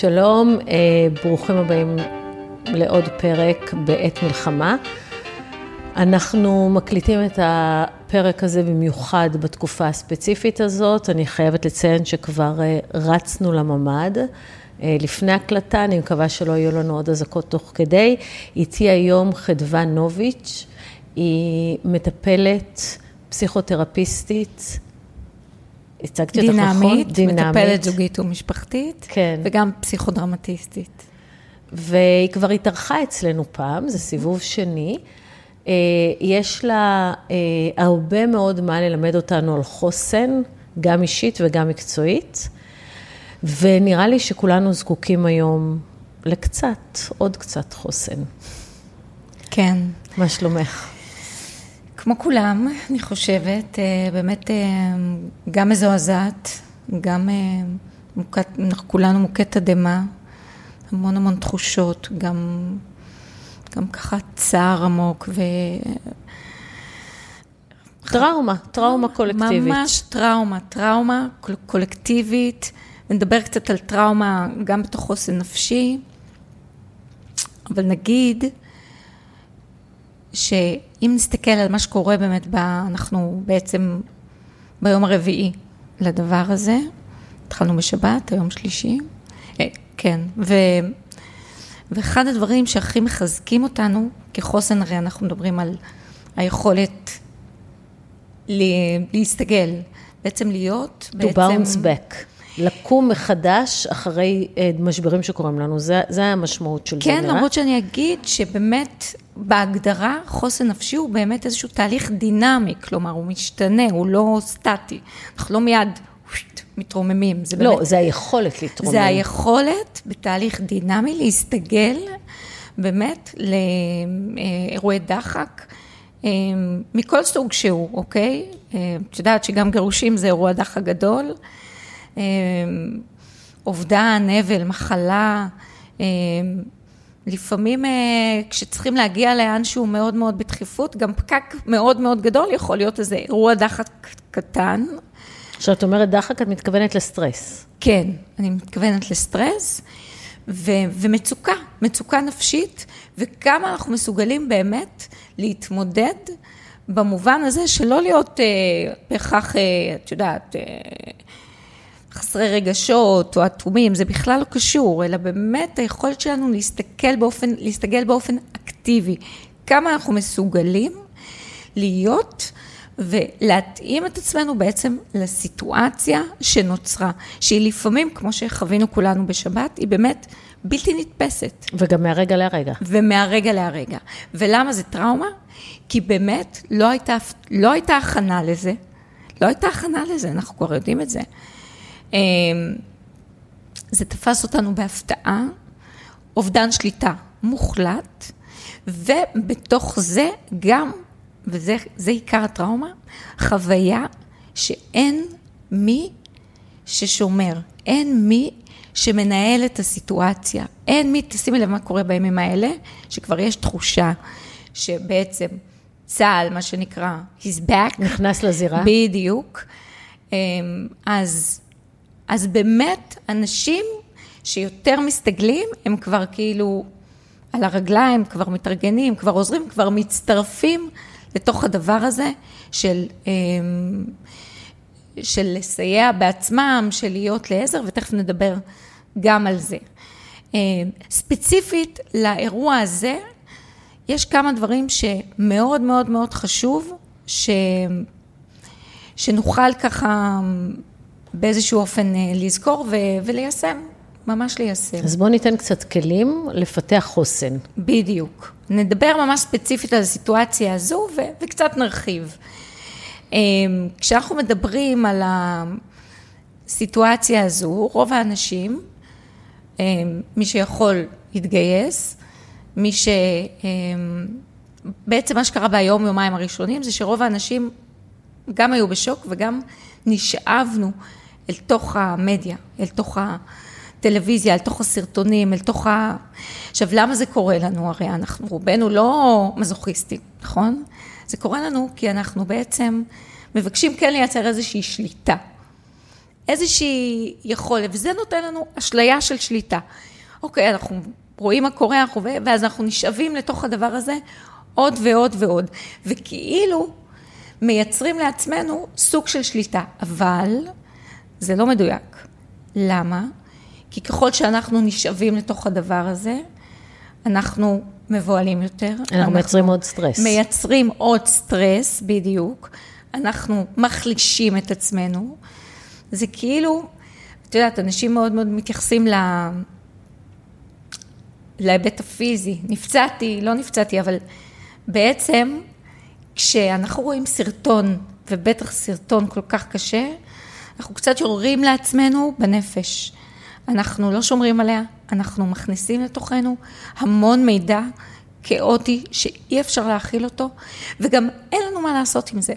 שלום, אה, ברוכים הבאים לעוד פרק בעת מלחמה. אנחנו מקליטים את הפרק הזה במיוחד בתקופה הספציפית הזאת. אני חייבת לציין שכבר אה, רצנו לממ"ד. אה, לפני הקלטה, אני מקווה שלא יהיו לנו עוד אזעקות תוך כדי. איתי היום חדווה נוביץ', היא מטפלת, פסיכותרפיסטית, הצגתי אותך נכון? דינמית, מטפלת זוגית ומשפחתית, כן. וגם פסיכודרמטיסטית. והיא כבר התארחה אצלנו פעם, זה סיבוב שני. אה, יש לה אה, הרבה מאוד מה ללמד אותנו על חוסן, גם אישית וגם מקצועית, ונראה לי שכולנו זקוקים היום לקצת, עוד קצת חוסן. כן. מה שלומך? כמו כולם, אני חושבת, אה, באמת גם מזועזעת, גם מוקת, אנחנו כולנו מוכי תדהמה, המון המון תחושות, גם, גם ככה צער עמוק ו... טראומה, טראומה קולקטיבית. ממש טראומה, טראומה קולקטיבית. נדבר קצת על טראומה גם בתוך חוסן נפשי, אבל נגיד שאם נסתכל על מה שקורה באמת, ב, אנחנו בעצם ביום הרביעי לדבר הזה, התחלנו בשבת, היום שלישי, אה, כן, ו, ואחד הדברים שהכי מחזקים אותנו כחוסן, הרי אנחנו מדברים על היכולת להסתגל, בעצם להיות, to בעצם... bounce back. לקום מחדש אחרי אה, משברים שקורים לנו, זה, זה המשמעות של כן, זה, נראה. כן, למרות שאני אגיד שבאמת, בהגדרה, חוסן נפשי הוא באמת איזשהו תהליך דינמי, כלומר, הוא משתנה, הוא לא סטטי. אנחנו לא מיד מתרוממים, זה לא, באמת... זה היכולת להתרומם. זה היכולת בתהליך דינמי להסתגל באמת לאירועי דחק. אה, מכל סוג שהוא, אוקיי? אה, את יודעת שגם גירושים זה אירוע דחק גדול. אה, אובדן, אבל, מחלה, לפעמים כשצריכים להגיע לאן שהוא מאוד מאוד בדחיפות, גם פקק מאוד מאוד גדול יכול להיות איזה אירוע דחק קטן. כשאת אומרת דחק, את מתכוונת לסטרס. כן, אני מתכוונת לסטרס ו- ומצוקה, מצוקה נפשית, וכמה אנחנו מסוגלים באמת להתמודד במובן הזה שלא להיות אה, בהכרח, אה, את יודעת, אה, חסרי רגשות או אטומים, זה בכלל לא קשור, אלא באמת היכולת שלנו להסתכל באופן, להסתגל באופן אקטיבי. כמה אנחנו מסוגלים להיות ולהתאים את עצמנו בעצם לסיטואציה שנוצרה, שהיא לפעמים, כמו שחווינו כולנו בשבת, היא באמת בלתי נתפסת. וגם מהרגע להרגע. ומהרגע להרגע. ולמה זה טראומה? כי באמת לא הייתה, לא הייתה הכנה לזה. לא הייתה הכנה לזה, אנחנו כבר יודעים את זה. אמ, זה תפס אותנו בהפתעה, אובדן שליטה מוחלט, ובתוך זה גם וזה עיקר הטראומה, חוויה שאין מי ששומר, אין מי שמנהל את הסיטואציה, אין מי, תשימי לב מה קורה בימים האלה, שכבר יש תחושה שבעצם צה"ל, מה שנקרא, he's back. נכנס לזירה. בדיוק. אמ, אז, אז באמת, אנשים שיותר מסתגלים, הם כבר כאילו על הרגליים, כבר מתארגנים, כבר עוזרים, כבר מצטרפים לתוך הדבר הזה של, אמ, של לסייע בעצמם, של להיות לעזר, ותכף נדבר גם על זה. אמ, ספציפית לאירוע הזה, יש כמה דברים שמאוד מאוד מאוד חשוב, ש... שנוכל ככה באיזשהו אופן אה, לזכור ו... וליישם. ממש ליישם. אז בואו ניתן קצת כלים לפתח חוסן. בדיוק. נדבר ממש ספציפית על הסיטואציה הזו ו- וקצת נרחיב. אמ, כשאנחנו מדברים על הסיטואציה הזו, רוב האנשים, אמ, מי שיכול להתגייס, מי ש... בעצם מה שקרה ביום, יומיים הראשונים, זה שרוב האנשים גם היו בשוק וגם נשאבנו אל תוך המדיה, אל תוך ה... טלוויזיה, אל תוך הסרטונים, אל תוך ה... עכשיו, למה זה קורה לנו? הרי אנחנו רובנו לא מזוכיסטים, נכון? זה קורה לנו כי אנחנו בעצם מבקשים כן לייצר איזושהי שליטה. איזושהי יכולת, וזה נותן לנו אשליה של שליטה. אוקיי, אנחנו רואים מה קורה, אנחנו, ואז אנחנו נשאבים לתוך הדבר הזה עוד ועוד ועוד, וכאילו מייצרים לעצמנו סוג של שליטה, אבל זה לא מדויק. למה? כי ככל שאנחנו נשאבים לתוך הדבר הזה, אנחנו מבוהלים יותר. אנחנו, אנחנו מייצרים עוד סטרס. מייצרים עוד סטרס, בדיוק. אנחנו מחלישים את עצמנו. זה כאילו, את יודעת, אנשים מאוד מאוד מתייחסים ל... להיבט הפיזי. נפצעתי, לא נפצעתי, אבל בעצם כשאנחנו רואים סרטון, ובטח סרטון כל כך קשה, אנחנו קצת יורים לעצמנו בנפש. אנחנו לא שומרים עליה, אנחנו מכניסים לתוכנו המון מידע כאוטי שאי אפשר להכיל אותו, וגם אין לנו מה לעשות עם זה.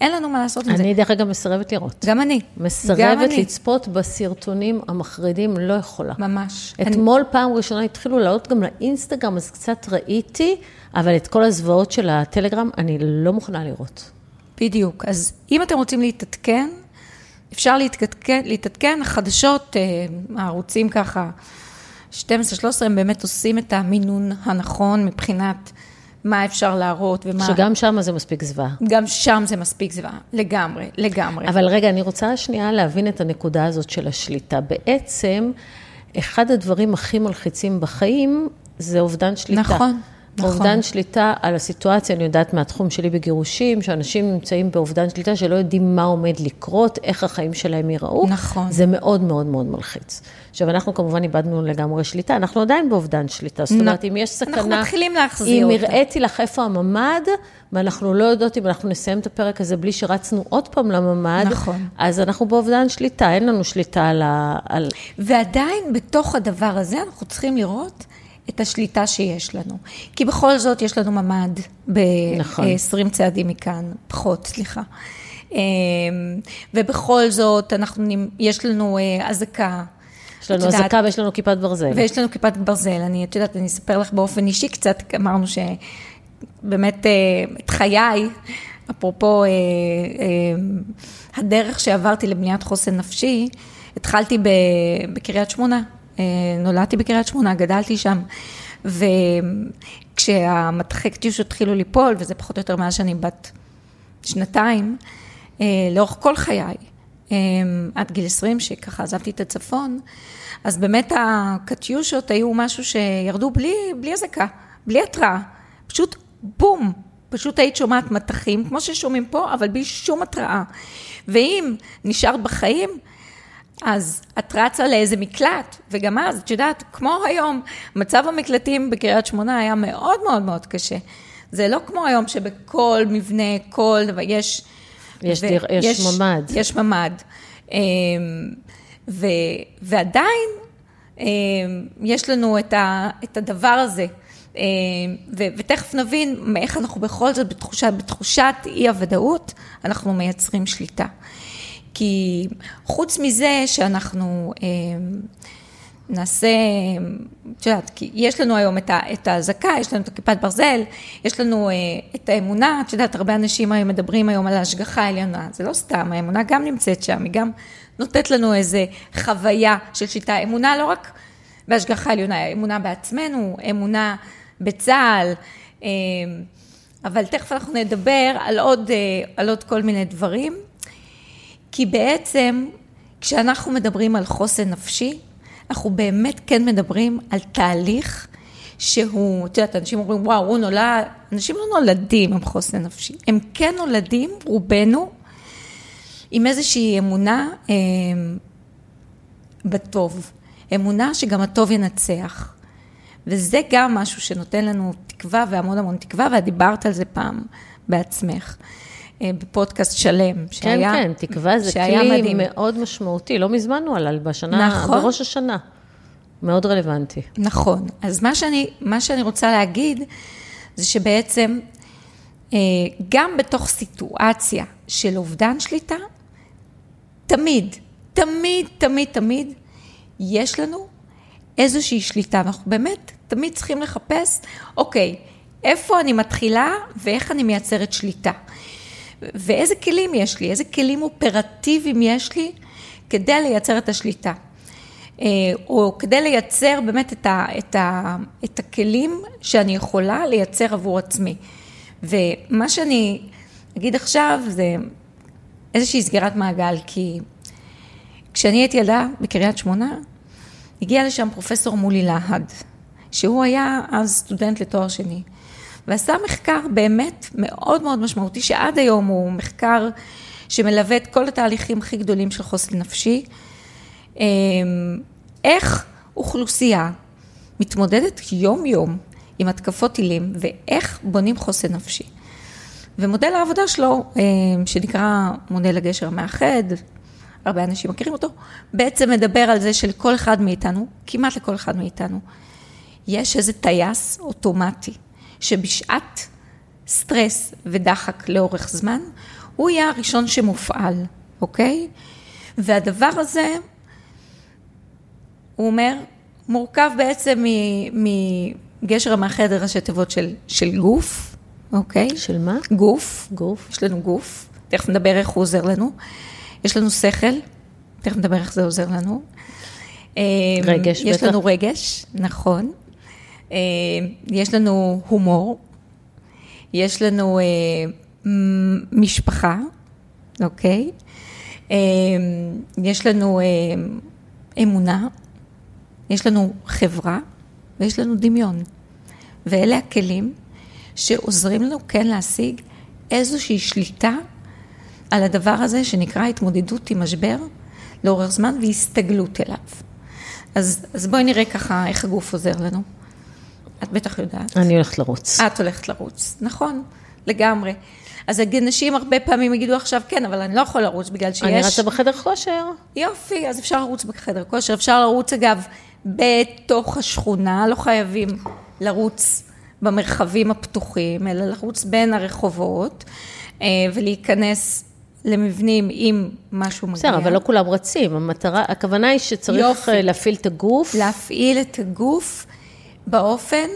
אין לנו מה לעשות עם זה. אני דרך אגב מסרבת לראות. גם אני. מסרבת גם לצפות אני. בסרטונים המחרידים, לא יכולה. ממש. אתמול אני... פעם ראשונה התחילו לעלות גם לאינסטגרם, אז קצת ראיתי, אבל את כל הזוועות של הטלגרם אני לא מוכנה לראות. בדיוק. אז אם אתם רוצים להתעדכן, אפשר להתעדכן, להתעדכן, החדשות, אה, הערוצים ככה, 12-13, הם באמת עושים את המינון הנכון מבחינת מה אפשר להראות ומה... שגם שם זה מספיק זוועה. גם שם זה מספיק זוועה, לגמרי, לגמרי. אבל רגע, אני רוצה שנייה להבין את הנקודה הזאת של השליטה. בעצם, אחד הדברים הכי מלחיצים בחיים זה אובדן שליטה. נכון. נכון. אובדן שליטה על הסיטואציה, אני יודעת מהתחום שלי בגירושים, שאנשים נמצאים באובדן שליטה שלא יודעים מה עומד לקרות, איך החיים שלהם ייראו. נכון. זה מאוד מאוד מאוד מלחיץ. עכשיו, אנחנו כמובן איבדנו לגמרי שליטה, אנחנו עדיין באובדן שליטה. זאת אומרת, אם יש סכנה... אנחנו מתחילים להחזיר אותה. אם הראיתי לך איפה הממ"ד, ואנחנו לא יודעות אם אנחנו נסיים את הפרק הזה בלי שרצנו עוד פעם לממ"ד, נכון. אז אנחנו באובדן שליטה, אין לנו שליטה על ה... על... ועדיין, בתוך הדבר הזה, אנחנו צריכים לראות... את השליטה שיש לנו. כי בכל זאת יש לנו ממ"ד ב-20 נכון. צעדים מכאן, פחות, סליחה. אמ, ובכל זאת, אנחנו, יש לנו אה, אזעקה. יש לנו אזעקה ויש לנו כיפת ברזל. ויש לנו כיפת ברזל. אני, את יודעת, אני אספר לך באופן אישי קצת, אמרנו שבאמת אה, את חיי, אפרופו אה, הדרך שעברתי לבניית חוסן נפשי, התחלתי בקריית שמונה. אה, נולדתי בקריית שמונה, גדלתי שם, וכשהמטחי קטיוש התחילו ליפול, וזה פחות או יותר מאז שאני בת שנתיים, אה, לאורך כל חיי, אה, עד גיל 20, שככה עזבתי את הצפון, אז באמת הקטיושות היו משהו שירדו בלי, בלי אזעקה, בלי התראה, פשוט בום, פשוט היית שומעת מטחים, כמו ששומעים פה, אבל בלי שום התראה. ואם נשארת בחיים, אז את רצה לאיזה מקלט, וגם אז, את יודעת, כמו היום, מצב המקלטים בקריית שמונה היה מאוד מאוד מאוד קשה. זה לא כמו היום שבכל מבנה, כל דבר, יש... יש, ו- דיר, יש, יש ממ"ד. יש ממ"ד. אמ, ו, ועדיין אמ, יש לנו את, ה, את הדבר הזה. אמ, ו, ותכף נבין איך אנחנו בכל זאת בתחושת, בתחושת אי הוודאות, אנחנו מייצרים שליטה. כי חוץ מזה שאנחנו אה, נעשה, את יודעת, כי יש לנו היום את האזעקה, יש לנו את הכיפת ברזל, יש לנו אה, את האמונה, את יודעת, הרבה אנשים היום מדברים היום על ההשגחה העליונה, זה לא סתם, האמונה גם נמצאת שם, היא גם נותנת לנו איזה חוויה של שיטה, אמונה לא רק בהשגחה עליונה, אמונה בעצמנו, אמונה בצה"ל, אה, אבל תכף אנחנו נדבר על עוד, על עוד כל מיני דברים. כי בעצם כשאנחנו מדברים על חוסן נפשי, אנחנו באמת כן מדברים על תהליך שהוא, את יודעת, אנשים אומרים, וואו, הוא נולד, אנשים לא נולדים עם חוסן נפשי, הם כן נולדים, רובנו, עם איזושהי אמונה אה, בטוב, אמונה שגם הטוב ינצח. וזה גם משהו שנותן לנו תקווה והמון המון תקווה, ואת דיברת על זה פעם בעצמך. אה, בפודקאסט שלם, שהיה, כן, כן, תקווה זה כלי מדהים. מאוד משמעותי, לא מזמן הוא עלה בשנה, נכון. בראש השנה, מאוד רלוונטי. נכון, אז מה שאני, מה שאני רוצה להגיד, זה שבעצם, אה, גם בתוך סיטואציה של אובדן שליטה, תמיד, תמיד, תמיד, תמיד, יש לנו איזושהי שליטה, ואנחנו באמת תמיד צריכים לחפש, אוקיי, איפה אני מתחילה ואיך אני מייצרת שליטה. ואיזה כלים יש לי, איזה כלים אופרטיביים יש לי כדי לייצר את השליטה. אה, או כדי לייצר באמת את, ה, את, ה, את הכלים שאני יכולה לייצר עבור עצמי. ומה שאני אגיד עכשיו זה איזושהי סגירת מעגל, כי כשאני הייתי ילדה בקריית שמונה, הגיע לשם פרופסור מולי להד, שהוא היה אז סטודנט לתואר שני, ועשה מחקר באמת מאוד מאוד משמעותי, שעד היום הוא מחקר שמלווה את כל התהליכים הכי גדולים של חוסן נפשי. אמ, איך אוכלוסייה מתמודדת יום-יום עם התקפות טילים, ואיך בונים חוסן נפשי. ומודל העבודה שלו, אמ, שנקרא מודל הגשר המאחד, הרבה אנשים מכירים אותו, בעצם מדבר על זה שלכל אחד מאיתנו, כמעט לכל אחד מאיתנו, יש איזה טייס אוטומטי, שבשעת סטרס ודחק לאורך זמן, הוא יהיה הראשון שמופעל, אוקיי? והדבר הזה, הוא אומר, מורכב בעצם מגשר המאחד ראשי תיבות של, של גוף, אוקיי? של מה? גוף. גוף. יש לנו גוף, תכף נדבר איך הוא עוזר לנו. יש לנו שכל, תכף נדבר איך זה עוזר לנו. רגש, יש בטח. לנו רגש, נכון. אה, יש לנו הומור, יש לנו אה, משפחה, אוקיי? אה, יש לנו אמונה, יש לנו חברה ויש לנו דמיון. ואלה הכלים שעוזרים לנו כן להשיג איזושהי שליטה על הדבר הזה שנקרא התמודדות עם משבר לאורך זמן והסתגלות אליו. אז, אז בואי נראה ככה איך הגוף עוזר לנו. את בטח יודעת. אני הולכת לרוץ. את הולכת לרוץ, נכון, לגמרי. אז אנשים הרבה פעמים יגידו עכשיו, כן, אבל אני לא יכול לרוץ בגלל שיש... אני רצה בחדר כושר. יופי, אז אפשר לרוץ בחדר כושר, אפשר לרוץ אגב בתוך השכונה, לא חייבים לרוץ במרחבים הפתוחים, אלא לרוץ בין הרחובות אה, ולהיכנס למבנים עם משהו מגיע. בסדר, אבל לא כולם רצים. המטרה, הכוונה היא שצריך יופי. אה, להפעיל את הגוף. להפעיל את הגוף באופן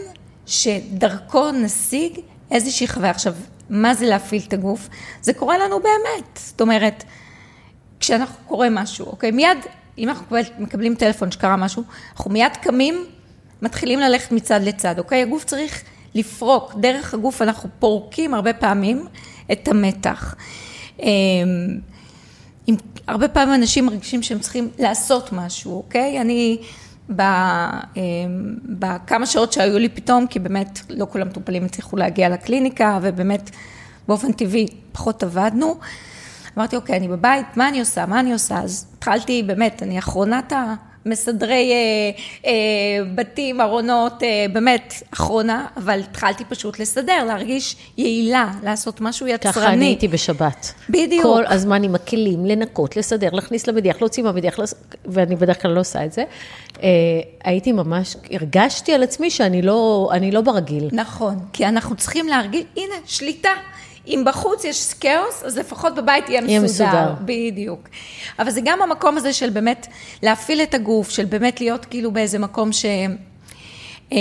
שדרכו נשיג איזושהי חוויה. עכשיו, מה זה להפעיל את הגוף? זה קורה לנו באמת. זאת אומרת, כשאנחנו קורה משהו, אוקיי? מיד, אם אנחנו מקבל, מקבלים טלפון שקרה משהו, אנחנו מיד קמים, מתחילים ללכת מצד לצד, אוקיי? הגוף צריך לפרוק, דרך הגוף אנחנו פורקים הרבה פעמים את המתח. אמ, הרבה פעמים אנשים מרגישים שהם צריכים לעשות משהו, אוקיי? אני, בכמה שעות שהיו לי פתאום, כי באמת לא כל המטופלים הצליחו להגיע לקליניקה, ובאמת באופן טבעי פחות עבדנו. אמרתי, אוקיי, אני בבית, מה אני עושה? מה אני עושה? אז התחלתי, באמת, אני אחרונת המסדרי אה, אה, בתים, ארונות, אה, באמת, אחרונה, אבל התחלתי פשוט לסדר, להרגיש יעילה, לעשות משהו יצרני. ככה אני הייתי בשבת. בדיוק. כל הזמן עם הכלים, לנקות, לסדר, להכניס למדיח, להוציא מהמדיח, לס- ואני בדרך כלל לא עושה את זה. אה, הייתי ממש, הרגשתי על עצמי שאני לא, לא ברגיל. נכון, כי אנחנו צריכים להרגיש, הנה, שליטה. אם בחוץ יש כאוס, אז לפחות בבית יהיה יהיה מסודר. מסודר. בדיוק. אבל זה גם המקום הזה של באמת להפעיל את הגוף, של באמת להיות כאילו באיזה מקום ש... אה,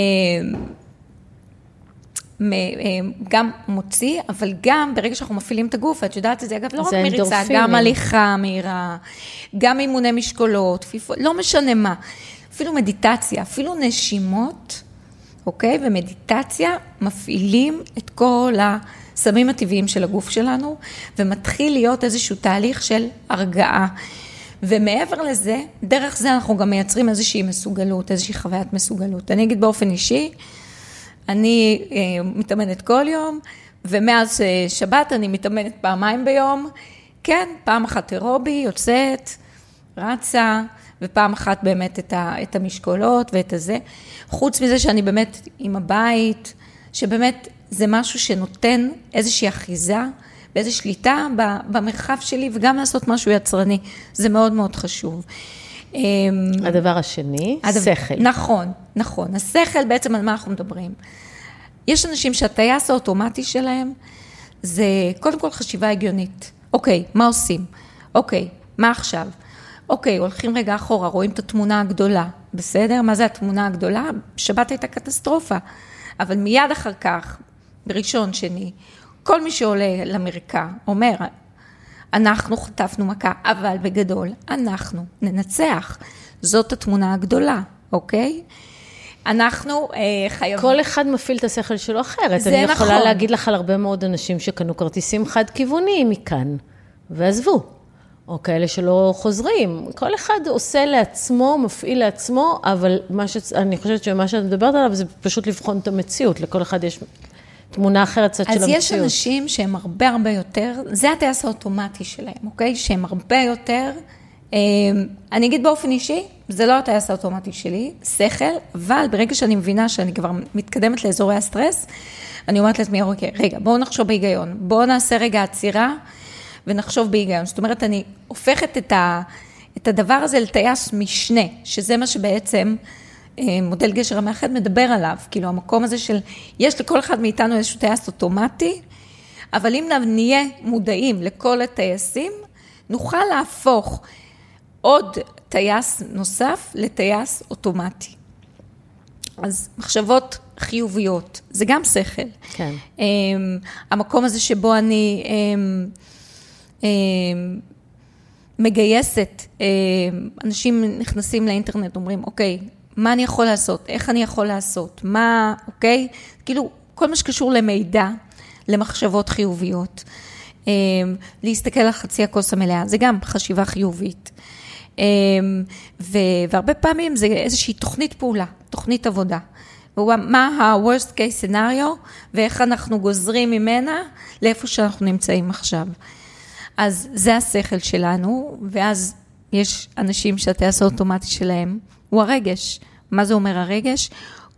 אה, גם מוציא, אבל גם ברגע שאנחנו מפעילים את הגוף, ואת יודעת את זה, אגב, לא רק מריצה, אנדורפינים. גם הליכה מהירה, גם אימוני משקולות, פיפו, לא משנה מה, אפילו מדיטציה, אפילו נשימות, אוקיי? ומדיטציה מפעילים את כל הסמים הטבעיים של הגוף שלנו, ומתחיל להיות איזשהו תהליך של הרגעה. ומעבר לזה, דרך זה אנחנו גם מייצרים איזושהי מסוגלות, איזושהי חוויית מסוגלות. אני אגיד באופן אישי, אני אה, מתאמנת כל יום, ומאז אה, שבת אני מתאמנת פעמיים ביום. כן, פעם אחת אירובי, יוצאת, רצה, ופעם אחת באמת את, ה, את המשקולות ואת הזה. חוץ מזה שאני באמת עם הבית, שבאמת זה משהו שנותן איזושהי אחיזה ואיזושהי שליטה במרחב שלי, וגם לעשות משהו יצרני. זה מאוד מאוד חשוב. אמ, הדבר השני, הדבר- שכל. נכון, נכון. השכל, בעצם על מה אנחנו מדברים? יש אנשים שהטייס האוטומטי שלהם זה קודם כל חשיבה הגיונית. אוקיי, מה עושים? אוקיי, מה עכשיו? אוקיי, הולכים רגע אחורה, רואים את התמונה הגדולה, בסדר? מה זה התמונה הגדולה? שבת הייתה קטסטרופה. אבל מיד אחר כך, בראשון, שני, כל מי שעולה למרקע אומר, אנחנו חטפנו מכה, אבל בגדול, אנחנו ננצח. זאת התמונה הגדולה, אוקיי? אנחנו אה, חייבים... כל אחד מפעיל את השכל שלו אחרת. זה אני יכולה נכון. להגיד לך על הרבה מאוד אנשים שקנו כרטיסים חד-כיווניים מכאן, ועזבו. או כאלה שלא חוזרים. כל אחד עושה לעצמו, מפעיל לעצמו, אבל מה ש... אני חושבת שמה שאת מדברת עליו זה פשוט לבחון את המציאות. לכל אחד יש תמונה אחרת קצת של אז המציאות. יש אנשים שהם הרבה הרבה יותר, זה הטייס האוטומטי שלהם, אוקיי? שהם הרבה יותר, אה, אני אגיד באופן אישי, זה לא הטייס האוטומטי שלי, שכל, אבל ברגע שאני מבינה שאני כבר מתקדמת לאזורי הסטרס, אני אומרת לעצמי, אוקיי, רגע, בואו נחשוב בהיגיון, בואו נעשה רגע עצירה ונחשוב בהיגיון. זאת אומרת, אני הופכת את, ה, את הדבר הזה לטייס משנה, שזה מה שבעצם מודל גשר המאחד מדבר עליו, כאילו המקום הזה של, יש לכל אחד מאיתנו איזשהו טייס אוטומטי, אבל אם נהיה מודעים לכל הטייסים, נוכל להפוך עוד טייס נוסף לטייס אוטומטי. אז מחשבות חיוביות, זה גם שכל. כן. Um, המקום הזה שבו אני um, um, מגייסת, um, אנשים נכנסים לאינטרנט, אומרים, אוקיי, מה אני יכול לעשות? איך אני יכול לעשות? מה, אוקיי? כאילו, כל מה שקשור למידע, למחשבות חיוביות. Um, להסתכל על חצי הכוס המלאה, זה גם חשיבה חיובית. Um, ו- והרבה פעמים זה איזושהי תוכנית פעולה, תוכנית עבודה. מה ה-worst case scenario ואיך אנחנו גוזרים ממנה לאיפה שאנחנו נמצאים עכשיו. אז זה השכל שלנו, ואז יש אנשים שהטייס האוטומטי שלהם הוא הרגש. מה זה אומר הרגש?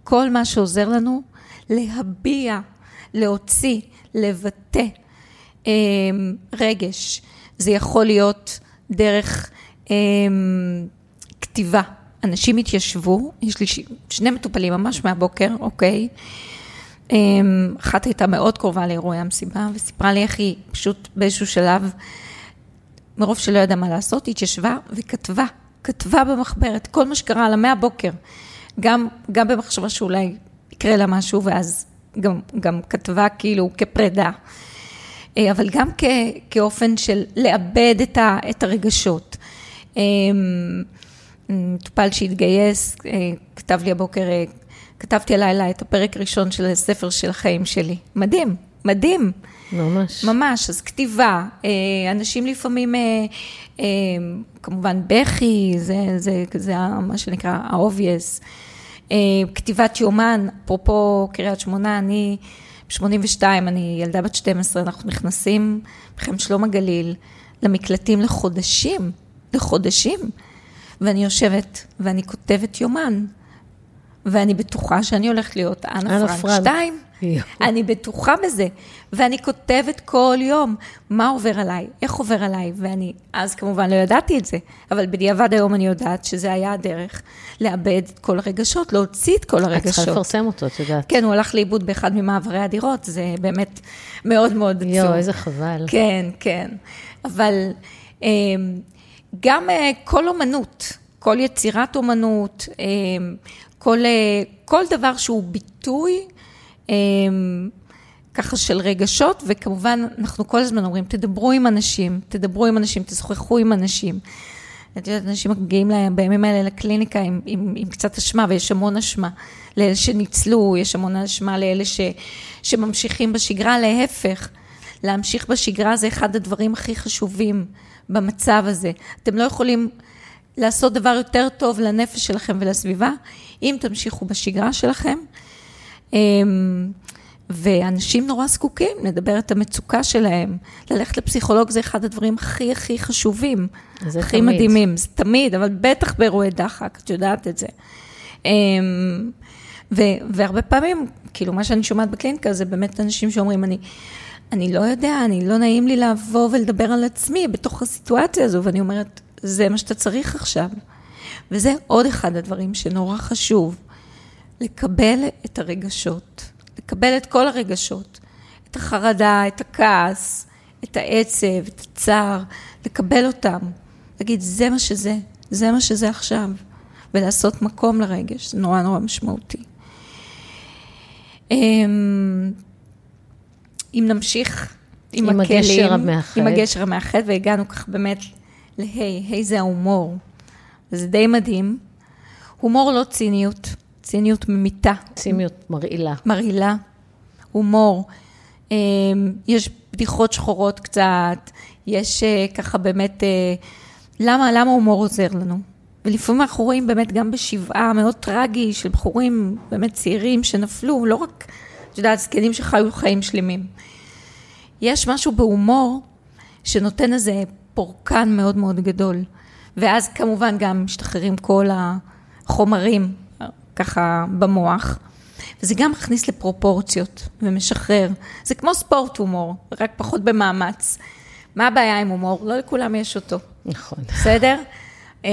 כל מה שעוזר לנו להביע, להוציא, לבטא אה, רגש. זה יכול להיות דרך אה, כתיבה. אנשים התיישבו, יש לי שני מטופלים ממש מהבוקר, אוקיי? אחת הייתה מאוד קרובה לאירועי המסיבה, וסיפרה לי איך היא פשוט באיזשהו שלב, מרוב שלא ידעה מה לעשות, התיישבה וכתבה, כתבה במחברת, כל מה שקרה לה מהבוקר, גם, גם במחשבה שאולי יקרה לה משהו, ואז גם, גם כתבה כאילו כפרידה, אבל גם כ, כאופן של לאבד את, ה, את הרגשות. מטופל שהתגייס, כתב לי הבוקר, כתבתי הלילה את הפרק הראשון של הספר של החיים שלי. מדהים, מדהים. ממש. ממש, אז כתיבה, אנשים לפעמים, כמובן בכי, זה, זה, זה מה שנקרא ה-obvious, כתיבת יומן, אפרופו קריית שמונה, אני ב-82, אני ילדה בת 12, אנחנו נכנסים, בכם שלום הגליל, למקלטים לחודשים, לחודשים. ואני יושבת ואני כותבת יומן, ואני בטוחה שאני הולכת להיות אנה פרנק 2. אני בטוחה בזה, ואני כותבת כל יום מה עובר עליי, איך עובר עליי, ואני אז כמובן לא ידעתי את זה, אבל בדיעבד היום אני יודעת שזה היה הדרך לאבד את כל הרגשות, להוציא את כל הרגשות. את צריכה לפרסם אותו, את יודעת. כן, הוא הלך לאיבוד באחד ממעברי הדירות, זה באמת מאוד מאוד עצוב. יואו, איזה חבל. כן, כן, אבל... גם כל אומנות, כל יצירת אומנות, כל, כל דבר שהוא ביטוי ככה של רגשות, וכמובן אנחנו כל הזמן אומרים, תדברו עם אנשים, תדברו עם אנשים, תשוחחו עם אנשים. את יודעת, אנשים מגיעים להם בימים האלה לקליניקה עם, עם, עם קצת אשמה, ויש המון אשמה. לאלה שניצלו, יש המון אשמה לאלה ש, שממשיכים בשגרה, להפך. להמשיך בשגרה זה אחד הדברים הכי חשובים במצב הזה. אתם לא יכולים לעשות דבר יותר טוב לנפש שלכם ולסביבה, אם תמשיכו בשגרה שלכם. ואנשים נורא זקוקים לדבר את המצוקה שלהם. ללכת לפסיכולוג זה אחד הדברים הכי הכי חשובים. זה הכי תמיד. מדהימים, זה תמיד, אבל בטח באירועי דחק, את יודעת את זה. ו- והרבה פעמים, כאילו מה שאני שומעת בקליניקה זה באמת אנשים שאומרים, אני... אני לא יודע, אני לא נעים לי לבוא ולדבר על עצמי בתוך הסיטואציה הזו, ואני אומרת, זה מה שאתה צריך עכשיו. וזה עוד אחד הדברים שנורא חשוב, לקבל את הרגשות, לקבל את כל הרגשות, את החרדה, את הכעס, את העצב, את הצער, לקבל אותם, להגיד, זה מה שזה, זה מה שזה עכשיו, ולעשות מקום לרגש, זה נורא נורא משמעותי. אם נמשיך עם, עם הכלים, הגשר המאחד. עם הגשר המאחד, והגענו כך באמת להי, היי זה ההומור. וזה די מדהים. הומור לא ציניות, ציניות ממיתה. ציניות מרעילה. מרעילה, הומור. אה, יש בדיחות שחורות קצת, יש אה, ככה באמת, אה, למה, למה הומור עוזר לנו? ולפעמים אנחנו רואים באמת גם בשבעה מאוד טרגי של בחורים באמת צעירים שנפלו, לא רק, את יודעת, זקנים שחיו חיים שלמים. יש משהו בהומור שנותן איזה פורקן מאוד מאוד גדול. ואז כמובן גם משתחררים כל החומרים ככה במוח. וזה גם מכניס לפרופורציות ומשחרר. זה כמו ספורט הומור, רק פחות במאמץ. מה הבעיה עם הומור? לא לכולם יש אותו. נכון. בסדר? אמ,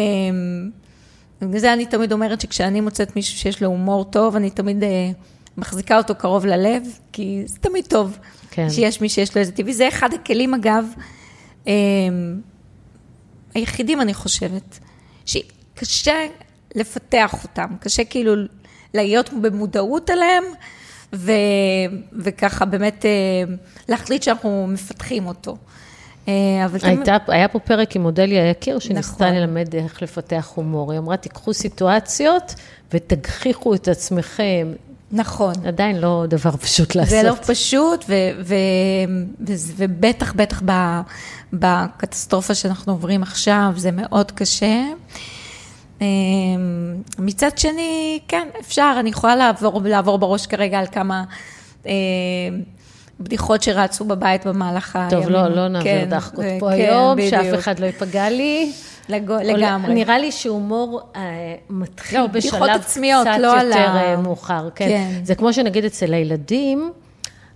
בגלל זה אני תמיד אומרת שכשאני מוצאת מישהו שיש לו הומור טוב, אני תמיד אה, מחזיקה אותו קרוב ללב, כי זה תמיד טוב. כן. שיש מי שיש לו איזה טבעי. זה אחד הכלים, אגב, אמ, היחידים, אני חושבת, שקשה לפתח אותם, קשה כאילו להיות במודעות עליהם, ו, וככה באמת אה, להחליט שאנחנו מפתחים אותו. אה, אבל הייתה, היה פה פרק עם אודליה יקיר, שניסתה נכון. ללמד איך לפתח הומור. היא אמרה, תיקחו סיטואציות ותגחיכו את עצמכם. נכון. עדיין לא דבר פשוט לעשות. זה לא פשוט, ו- ו- ו- ובטח, בטח בקטסטרופה שאנחנו עוברים עכשיו, זה מאוד קשה. אמ, מצד שני, כן, אפשר, אני יכולה לעבור, לעבור בראש כרגע על כמה אה, בדיחות שרצו בבית במהלך הימים. טוב, לא, לא נעביר כן, דחקות ו- פה כן, היום, בדיוק. שאף אחד לא ייפגע לי. לג- לגמרי. נראה לי שהומור אה, מתחיל לא, בשלב עצמיות, קצת לא על יותר ה- אה, מאוחר. כן. כן. זה כמו שנגיד אצל הילדים,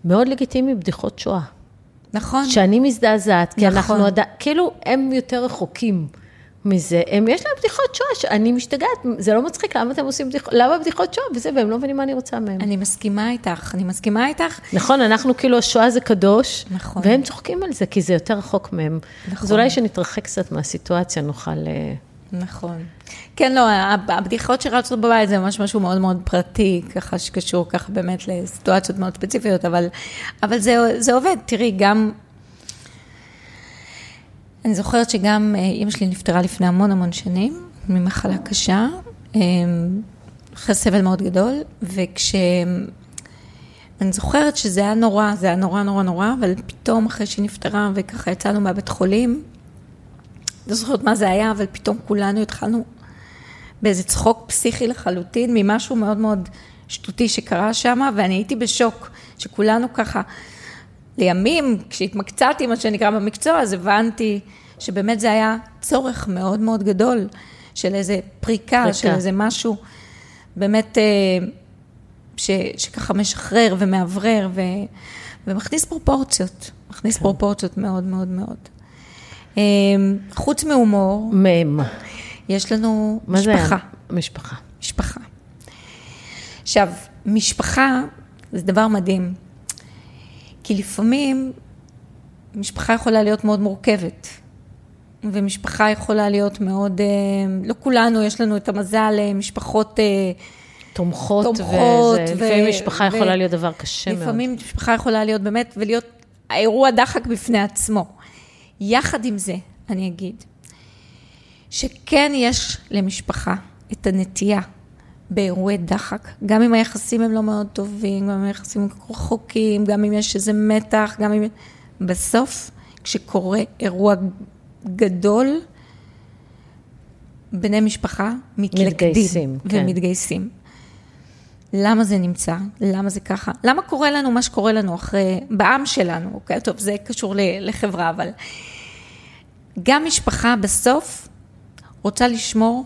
מאוד לגיטימי בדיחות שואה. נכון. שאני מזדעזעת, כי נכון. אנחנו עדיין, כאילו, הם יותר רחוקים מזה. הם, יש להם בדיחות שואה, שאני משתגעת, זה לא מצחיק, למה אתם עושים בדיחות, למה בדיחות שואה וזה, והם לא מבינים מה אני רוצה מהם. אני מסכימה איתך, אני מסכימה איתך. נכון, אנחנו כאילו, השואה זה קדוש, נכון. והם צוחקים על זה, כי זה יותר רחוק מהם. נכון. אז אולי שנתרחק קצת מהסיטואציה, נוכל... אה, נכון. כן, לא, הבדיחות שרצות בבית זה ממש משהו מאוד מאוד פרטי, ככה שקשור ככה באמת לסיטואציות מאוד ספציפיות, אבל, אבל זה, זה עובד. תראי, גם... אני זוכרת שגם אה, אימא שלי נפטרה לפני המון המון שנים, ממחלה קשה, אה, אחרי סבל מאוד גדול, וכש... אני זוכרת שזה היה נורא, זה היה נורא נורא נורא, אבל פתאום אחרי שהיא נפטרה וככה יצאנו מהבית חולים, לא זוכרת מה זה היה, אבל פתאום כולנו התחלנו באיזה צחוק פסיכי לחלוטין, ממשהו מאוד מאוד שטותי שקרה שם, ואני הייתי בשוק, שכולנו ככה, לימים, כשהתמקצעתי, מה שנקרא במקצוע, אז הבנתי שבאמת זה היה צורך מאוד מאוד גדול של איזה פריקה, פריקה. של איזה משהו באמת אה, ש, שככה משחרר ומאוורר ו, ומכניס פרופורציות, מכניס כן. פרופורציות מאוד מאוד מאוד. אה, חוץ מהומור, מהם. יש לנו מה זה משפחה. היה? משפחה. משפחה. עכשיו, משפחה זה דבר מדהים, כי לפעמים משפחה יכולה להיות מאוד מורכבת, ומשפחה יכולה להיות מאוד, אה, לא כולנו, יש לנו את המזל אה, תומכות, תומכות, וזה, ו- לפעמים משפחה ו- יכולה להיות דבר קשה מאוד. לפעמים משפחה יכולה להיות באמת, ולהיות האירוע דחק בפני עצמו. יחד עם זה, אני אגיד, שכן יש למשפחה את הנטייה באירועי דחק, גם אם היחסים הם לא מאוד טובים, גם אם היחסים הם רחוקים, גם אם יש איזה מתח, גם אם... בסוף, כשקורה אירוע גדול, בני משפחה מתלכדים. מתגייסים, כן. ומתגייסים. למה זה נמצא? למה זה ככה? למה קורה לנו מה שקורה לנו אחרי, בעם שלנו, אוקיי? טוב, זה קשור לחברה, אבל גם משפחה בסוף רוצה לשמור,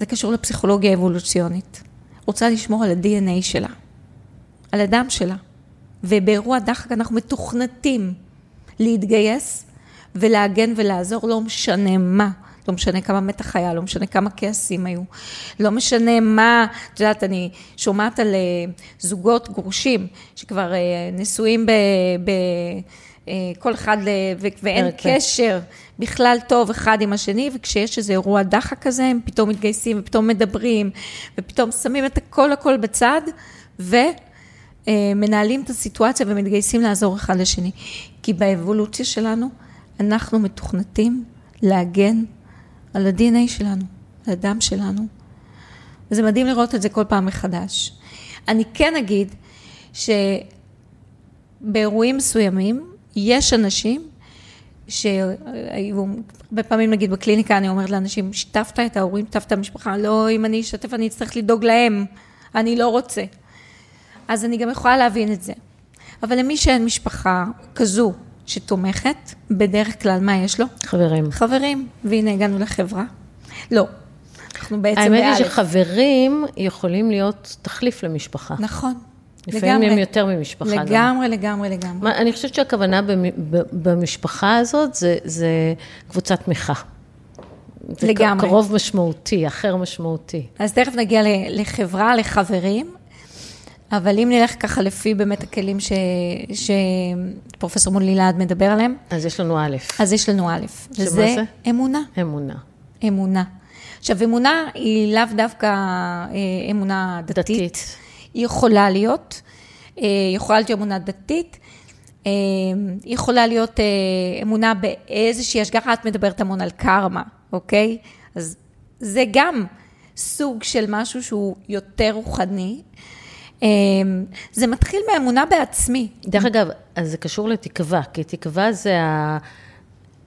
זה קשור לפסיכולוגיה אבולוציונית, רוצה לשמור על ה-DNA שלה, על הדם שלה. ובאירוע דחק אנחנו מתוכנתים להתגייס ולהגן ולעזור, לא משנה מה. לא משנה כמה מתח היה, לא משנה כמה כעסים היו, לא משנה מה, את יודעת, אני שומעת על אה, זוגות גרושים שכבר אה, נשואים ב... ב כל אחד, ו- ואין כן. קשר בכלל טוב אחד עם השני, וכשיש איזה אירוע דחק כזה, הם פתאום מתגייסים ופתאום מדברים, ופתאום שמים את הכל הכל בצד, ו... אה, את הסיטואציה ומתגייסים לעזור אחד לשני. כי באבולוציה שלנו, אנחנו מתוכנתים להגן על ה-DNA שלנו, על הדם שלנו. וזה מדהים לראות את זה כל פעם מחדש. אני כן אגיד שבאירועים מסוימים, יש אנשים שהיו, הרבה פעמים נגיד בקליניקה אני אומרת לאנשים, שיתפת את ההורים, שיתפת את המשפחה, לא, אם אני אשתף אני אצטרך לדאוג להם, אני לא רוצה. אז אני גם יכולה להבין את זה. אבל למי שאין משפחה כזו שתומכת, בדרך כלל מה יש לו? חברים. חברים, והנה הגענו לחברה. לא, אנחנו בעצם האמת היא באלף. שחברים יכולים להיות תחליף למשפחה. נכון, לפעמים לגמרי. הם יותר ממשפחה גם. לגמרי, לגמרי, לגמרי. מה, אני חושבת שהכוונה במשפחה הזאת זה, זה קבוצת תמיכה. זה לגמרי. קרוב משמעותי, אחר משמעותי. אז תכף נגיע לחברה, לחברים, אבל אם נלך ככה לפי באמת הכלים ש- שפרופסור מולי להד מדבר עליהם, אז יש לנו א', אז יש לנו א', שמה וזה זה? אמונה. אמונה. אמונה. עכשיו, אמונה היא לאו דווקא אה, אמונה דתית. דתית. היא יכולה להיות, אה, יכולה להיות אמונה דתית, אה, היא יכולה להיות אה, אמונה באיזושהי השגחה, את מדברת המון על קרמה, אוקיי? אז זה גם סוג של משהו שהוא יותר רוחני. אה, זה מתחיל מאמונה בעצמי. דרך אגב, אז זה קשור לתקווה, כי תקווה זה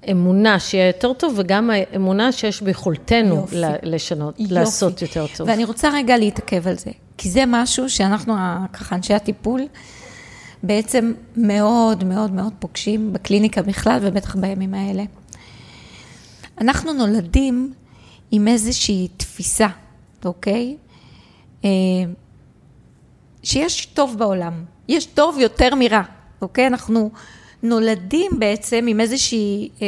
האמונה שיהיה יותר טוב, וגם האמונה שיש ביכולתנו יופי. לשנות, יופי. לעשות יותר טוב. ואני רוצה רגע להתעכב על זה, כי זה משהו שאנחנו, ככה, אנשי הטיפול, בעצם מאוד מאוד מאוד פוגשים בקליניקה בכלל, ובטח בימים האלה. אנחנו נולדים עם איזושהי תפיסה, אוקיי? אה, שיש טוב בעולם, יש טוב יותר מרע, אוקיי? אנחנו נולדים בעצם עם איזושהי אה,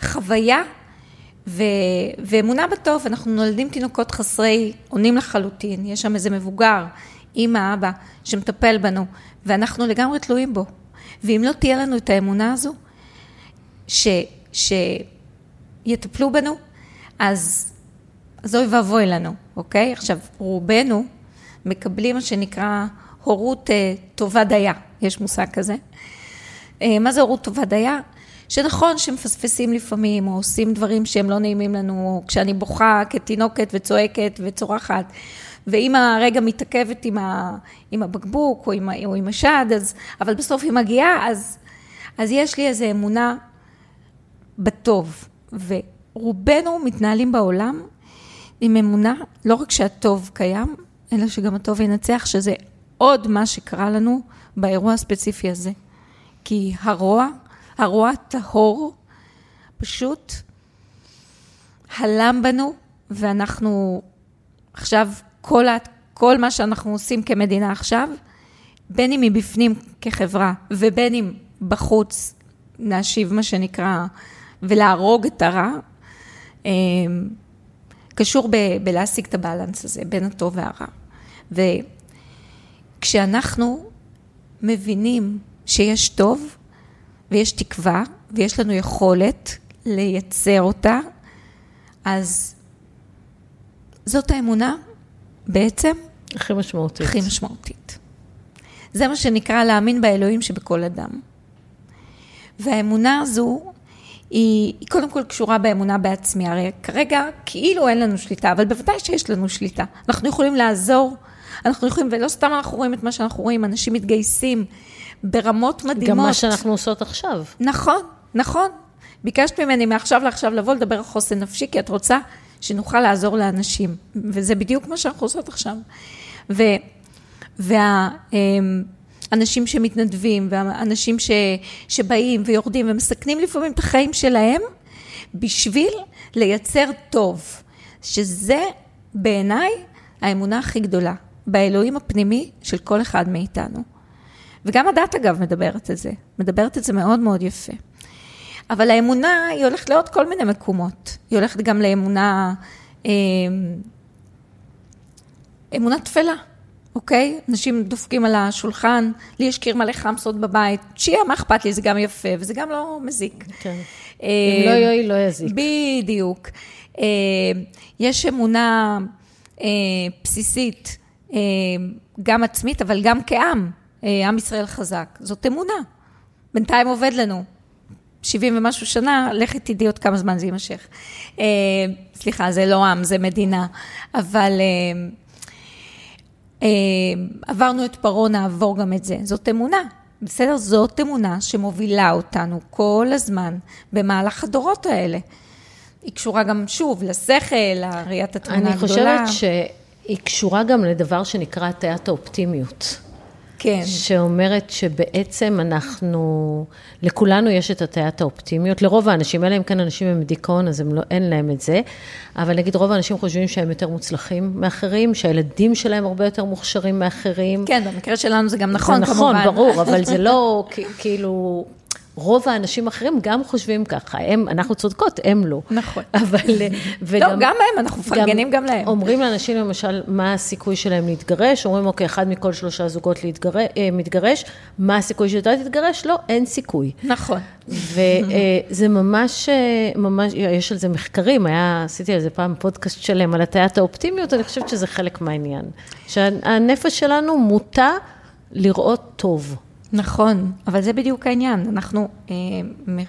חוויה ו, ואמונה בטוב, אנחנו נולדים תינוקות חסרי אונים לחלוטין, יש שם איזה מבוגר, אימא, אבא, שמטפל בנו, ואנחנו לגמרי תלויים בו. ואם לא תהיה לנו את האמונה הזו, ש, שיטפלו בנו, אז, אז אוי ואבוי לנו, אוקיי? עכשיו, רובנו מקבלים מה שנקרא הורות אה, טובה דייה, יש מושג כזה. אה, מה זה הורות טובה דייה? שנכון שמפספסים לפעמים, או עושים דברים שהם לא נעימים לנו, כשאני בוכה כתינוקת וצועקת וצורחת, ואימא רגע מתעכבת עם, ה, עם הבקבוק או עם, או עם השד, אז, אבל בסוף היא מגיעה, אז, אז יש לי איזו אמונה בטוב. ורובנו מתנהלים בעולם עם אמונה, לא רק שהטוב קיים, אלא שגם הטוב ינצח, שזה עוד מה שקרה לנו באירוע הספציפי הזה. כי הרוע, הרוע הטהור, פשוט הלם בנו, ואנחנו עכשיו, כל, ה, כל מה שאנחנו עושים כמדינה עכשיו, בין אם מבפנים כחברה, ובין אם בחוץ, להשיב מה שנקרא, ולהרוג את הרע, אה, קשור ב, בלהשיג את הבלנס הזה בין הטוב והרע. וכשאנחנו מבינים שיש טוב ויש תקווה ויש לנו יכולת לייצר אותה, אז זאת האמונה בעצם הכי משמעותית. הכי משמעותית. זה מה שנקרא להאמין באלוהים שבכל אדם. והאמונה הזו היא, היא קודם כל קשורה באמונה בעצמי, הרי כרגע כאילו אין לנו שליטה, אבל בוודאי שיש לנו שליטה. אנחנו יכולים לעזור, אנחנו יכולים, ולא סתם אנחנו רואים את מה שאנחנו רואים, אנשים מתגייסים ברמות מדהימות. גם מה שאנחנו עושות עכשיו. נכון, נכון. ביקשת ממני מעכשיו לעכשיו לבוא לדבר על חוסן נפשי, כי את רוצה שנוכל לעזור לאנשים, וזה בדיוק מה שאנחנו עושות עכשיו. ו, והאנשים שמתנדבים, והאנשים ש, שבאים ויורדים ומסכנים לפעמים את החיים שלהם, בשביל לייצר טוב, שזה בעיניי האמונה הכי גדולה, באלוהים הפנימי של כל אחד מאיתנו. וגם הדת אגב מדברת את זה, מדברת את זה מאוד מאוד יפה. אבל האמונה היא הולכת לעוד כל מיני מקומות, היא הולכת גם לאמונה, אה, אמונה תפלה, אוקיי? אנשים דופקים על השולחן, לי יש קיר מלא חמסות בבית, שיהיה, מה אכפת לי, זה גם יפה וזה גם לא מזיק. כן. אה, אם לא יועיל, לא יזיק. בדיוק. אה, יש אמונה בסיסית גם עצמית, אבל גם כעם, עם ישראל חזק. זאת אמונה. בינתיים עובד לנו. 70 ומשהו שנה, לכי תדעי עוד כמה זמן זה יימשך. אה, סליחה, זה לא עם, זה מדינה. אבל אה, אה, עברנו את פרעה, נעבור גם את זה. זאת אמונה. בסדר? זאת אמונה שמובילה אותנו כל הזמן במהלך הדורות האלה. היא קשורה גם, שוב, לשכל, לראיית התמונה הגדולה. אני חושבת שהיא קשורה גם לדבר שנקרא הטיית האופטימיות. כן. שאומרת שבעצם אנחנו, לכולנו יש את הטיית האופטימיות, לרוב האנשים, אלא אם כן אנשים עם דיכאון, אז לא, אין להם את זה, אבל נגיד רוב האנשים חושבים שהם יותר מוצלחים מאחרים, שהילדים שלהם הרבה יותר מוכשרים מאחרים. כן, במקרה שלנו זה גם נכון, זה נכון, כמובן. ברור, אבל זה לא כאילו... רוב האנשים האחרים גם חושבים ככה, הם, אנחנו צודקות, הם לא. נכון. אבל, וגם... לא, גם הם, אנחנו מפרגנים גם, גם להם. אומרים לאנשים למשל, מה הסיכוי שלהם להתגרש, אומרים, אוקיי, אחד מכל שלושה זוגות להתגר... אה, מתגרש, מה הסיכוי שאתה תתגרש? לא, אין סיכוי. נכון. וזה אה, ממש, אה, ממש, יש על זה מחקרים, היה, עשיתי על זה פעם פודקאסט שלם, על הטיית האופטימיות, אני חושבת שזה חלק מהעניין. שהנפש שלנו מוטה לראות טוב. נכון, אבל זה בדיוק העניין, אנחנו אה,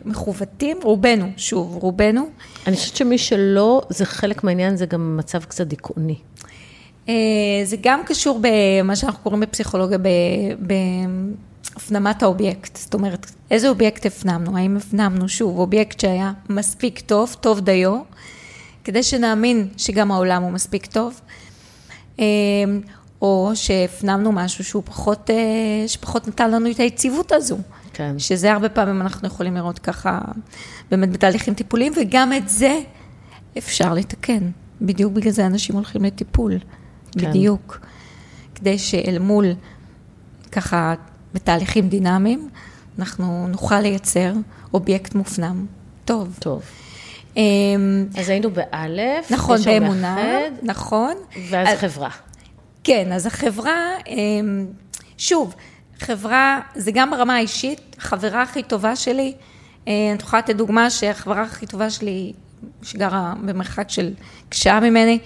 מחווטים, רובנו, שוב, רובנו. אני חושבת שמי שלא, זה חלק מהעניין, זה גם מצב קצת דיכאוני. אה, זה גם קשור במה שאנחנו קוראים בפסיכולוגיה, בהפנמת האובייקט. זאת אומרת, איזה אובייקט הפנמנו? האם הפנמנו, שוב, אובייקט שהיה מספיק טוב, טוב דיו, כדי שנאמין שגם העולם הוא מספיק טוב. או שהפנמנו משהו שהוא פחות, אה, שפחות נתן לנו את היציבות הזו. כן. שזה הרבה פעמים אנחנו יכולים לראות ככה, באמת בתהליכים טיפוליים, וגם את זה אפשר לתקן. בדיוק בגלל זה אנשים הולכים לטיפול. כן. בדיוק. כדי שאל מול, ככה, בתהליכים דינמיים, אנחנו נוכל לייצר אובייקט מופנם. טוב. טוב. אמ, אז היינו באלף. נכון, באמונה, נכון. ואז אז, חברה. כן, אז החברה, אמ, שוב, חברה, זה גם ברמה האישית, החברה הכי טובה שלי, אה, אני יכולה לתת דוגמה שהחברה הכי טובה שלי, שגרה במרחק של שעה ממני,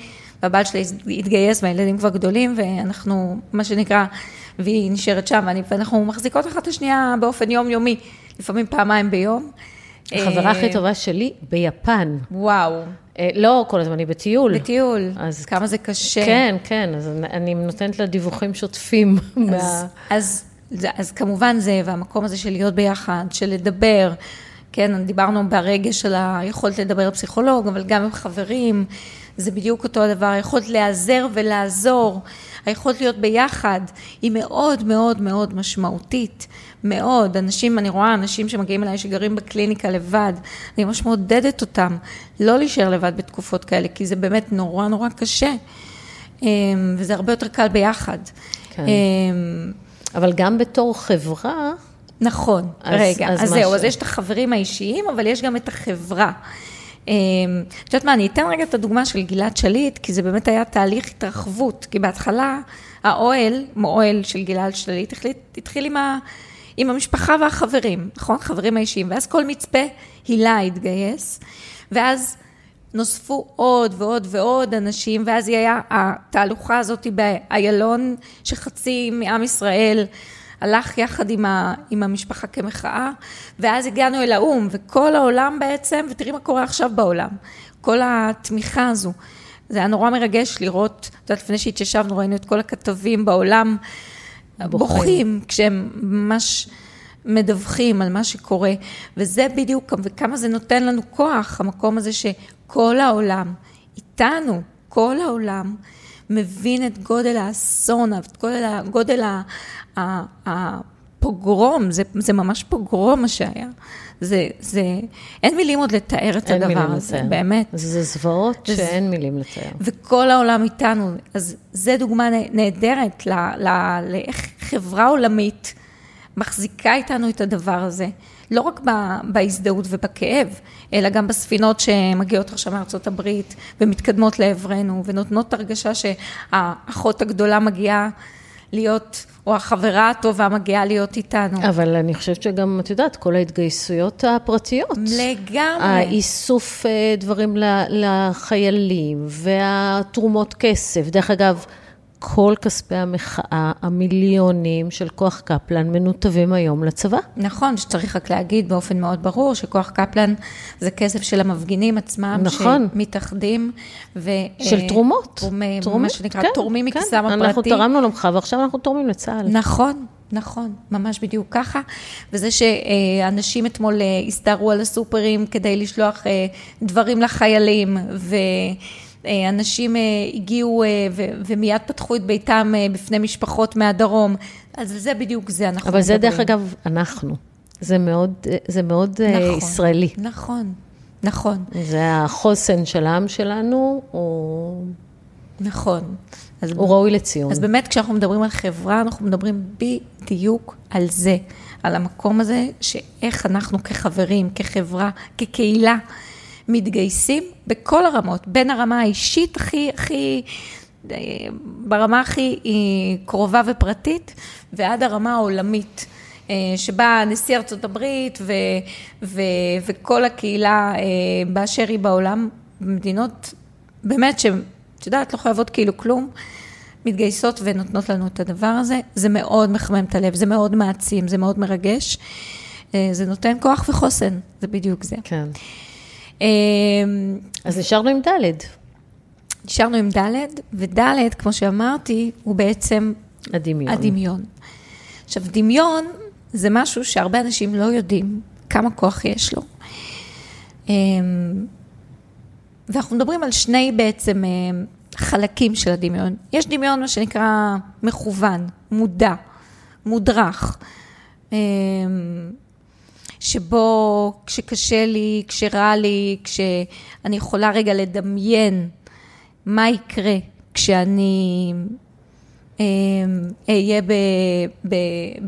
והבעל שלי התגייס והילדים כבר גדולים, ואנחנו, מה שנקרא, והיא נשארת שם, ואנחנו מחזיקות אחת את השנייה באופן יומיומי, לפעמים פעמיים ביום. החברה הכי אה, טובה שלי ביפן. וואו. אה, לא כל הזמן, היא בטיול. בטיול, אז כמה זה קשה. כן, כן, אז אני נותנת לה דיווחים שוטפים. אז. אז, אז, אז כמובן זה, והמקום הזה של להיות ביחד, של לדבר, כן, דיברנו ברגע של היכולת לדבר עם פסיכולוג, אבל גם עם חברים, זה בדיוק אותו הדבר, היכולת להיעזר ולעזור, היכולת להיות ביחד, היא מאוד מאוד מאוד משמעותית. מאוד. אנשים, אני רואה אנשים שמגיעים אליי שגרים בקליניקה לבד, אני ממש מעודדת אותם לא להישאר לבד בתקופות כאלה, כי זה באמת נורא נורא קשה. אמ, וזה הרבה יותר קל ביחד. כן. אמ, אבל גם בתור חברה... נכון, אז, רגע, אז, אז זהו, ש... אז יש את החברים האישיים, אבל יש גם את החברה. אמ, את יודעת מה, אני אתן רגע את הדוגמה של גלעד שליט, כי זה באמת היה תהליך התרחבות, כי בהתחלה האוהל, אוהל של גלעד שליט, התחיל עם ה... עם המשפחה והחברים, נכון? חברים האישיים, ואז כל מצפה הילה התגייס, ואז נוספו עוד ועוד ועוד אנשים, ואז היא היה התהלוכה הזאת באיילון, שחצי מעם ישראל הלך יחד עם, ה, עם המשפחה כמחאה, ואז הגענו אל האו"ם, וכל העולם בעצם, ותראי מה קורה עכשיו בעולם, כל התמיכה הזו. זה היה נורא מרגש לראות, את יודעת, לפני שהתיישבנו, ראינו את כל הכתבים בעולם, בוכים, כשהם ממש מדווחים על מה שקורה, וזה בדיוק, וכמה זה נותן לנו כוח, המקום הזה שכל העולם, איתנו, כל העולם, מבין את גודל האסון, את גודל, גודל הפוגרום, זה, זה ממש פוגרום מה שהיה. זה, זה, אין מילים עוד לתאר את הדבר הזה, לתאר. באמת. זה זוועות שאין מילים לתאר. וכל העולם איתנו, אז זו דוגמה נהדרת לאיך חברה עולמית מחזיקה איתנו את הדבר הזה. לא רק בהזדהות ובכאב, אלא גם בספינות שמגיעות עכשיו מארצות הברית ומתקדמות לעברנו ונותנות הרגשה שהאחות הגדולה מגיעה להיות או החברה הטובה מגיעה להיות איתנו. אבל אני חושבת שגם, את יודעת, כל ההתגייסויות הפרטיות. לגמרי. האיסוף אה, דברים לחיילים, והתרומות כסף. דרך אגב, כל כספי המחאה, המיליונים של כוח קפלן, מנותבים היום לצבא. נכון, שצריך רק להגיד באופן מאוד ברור, שכוח קפלן זה כסף של המפגינים עצמם, נכון. שמתאחדים. ו, של אה, תרומות. תרומי, תרומות, מה שנקרא, כן, תורמים כן. מכיסם הפרטי. אנחנו תרמנו למחאה ועכשיו אנחנו תורמים לצה"ל. נכון, נכון, ממש בדיוק ככה. וזה שאנשים אתמול אה, הסתערו על הסופרים כדי לשלוח אה, דברים לחיילים, ואנשים אה, הגיעו ומיד פתחו את ביתם בפני משפחות מהדרום. אז זה בדיוק זה, אנחנו אבל זה מדברים. דרך אגב, אנחנו. זה מאוד, זה מאוד נכון, ישראלי. נכון, נכון, זה החוסן של העם שלנו, הוא, נכון. אז הוא ראוי לציון. אז באמת כשאנחנו מדברים על חברה, אנחנו מדברים בדיוק על זה, על המקום הזה, שאיך אנחנו כחברים, כחברה, כקהילה, מתגייסים בכל הרמות, בין הרמה האישית הכי, הכי, אה, ברמה הכי אה, קרובה ופרטית, ועד הרמה העולמית. אה, שבה נשיא ארצות הברית ו, ו, וכל הקהילה באשר היא בעולם, במדינות באמת שאת יודעת, לא חייבות כאילו כלום, מתגייסות ונותנות לנו את הדבר הזה. זה מאוד מחמם את הלב, זה מאוד מעצים, זה מאוד מרגש. זה נותן כוח וחוסן, זה בדיוק זה. כן. אז נשארנו עם ד'. נשארנו עם ד', וד', כמו שאמרתי, הוא בעצם... הדמיון. הדמיון. עכשיו, דמיון זה משהו שהרבה אנשים לא יודעים כמה כוח יש לו. ואנחנו מדברים על שני בעצם חלקים של הדמיון. יש דמיון, מה שנקרא מכוון, מודע, מודרך, שבו כשקשה לי, כשרע לי, כשאני יכולה רגע לדמיין מה יקרה כשאני אהיה ב, ב,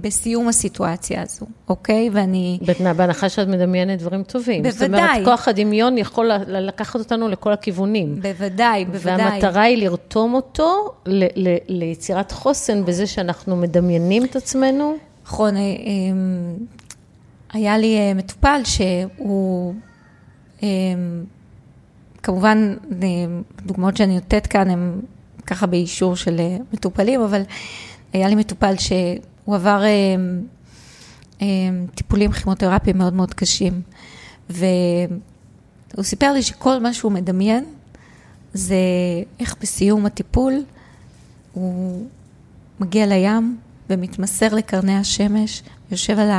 בסיום הסיטואציה הזו, אוקיי? ואני... בהנחה שאת מדמיינת דברים טובים. בוודאי. זאת אומרת, כוח הדמיון יכול לקחת אותנו לכל הכיוונים. בוודאי, בוודאי. והמטרה היא לרתום אותו ל, ל, ליצירת חוסן בזה שאנחנו מדמיינים את עצמנו. נכון, היה לי מטופל שהוא, כמובן, דוגמאות שאני נותנת כאן הן ככה באישור של מטופלים, אבל היה לי מטופל שהוא עבר טיפולים כימותרפיים מאוד מאוד קשים, והוא סיפר לי שכל מה שהוא מדמיין זה איך בסיום הטיפול הוא מגיע לים ומתמסר לקרני השמש, יושב על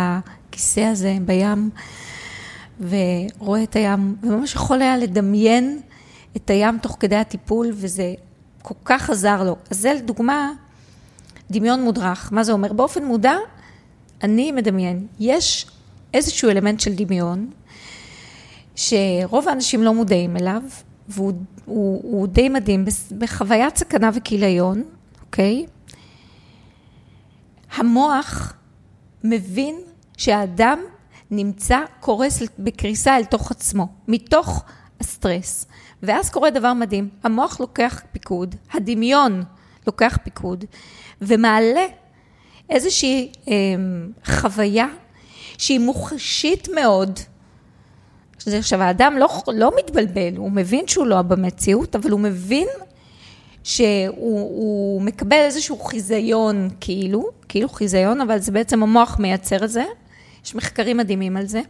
הכיסא הזה בים ורואה את הים, וממש יכול היה לדמיין את הים תוך כדי הטיפול, וזה כל כך עזר לו. אז זה לדוגמה דמיון מודרך. מה זה אומר? באופן מודע, אני מדמיין. יש איזשהו אלמנט של דמיון, שרוב האנשים לא מודעים אליו, והוא הוא, הוא די מדהים, בחוויית סכנה וכיליון, אוקיי? המוח מבין שהאדם נמצא, קורס בקריסה אל תוך עצמו, מתוך הסטרס. ואז קורה דבר מדהים, המוח לוקח פיקוד, הדמיון לוקח פיקוד, ומעלה איזושהי אה, חוויה שהיא מוחשית מאוד. עכשיו, האדם לא, לא מתבלבל, הוא מבין שהוא לא במציאות, אבל הוא מבין שהוא מקבל איזשהו חיזיון, כאילו, כאילו חיזיון, אבל זה בעצם המוח מייצר את זה. יש מחקרים מדהימים על זה,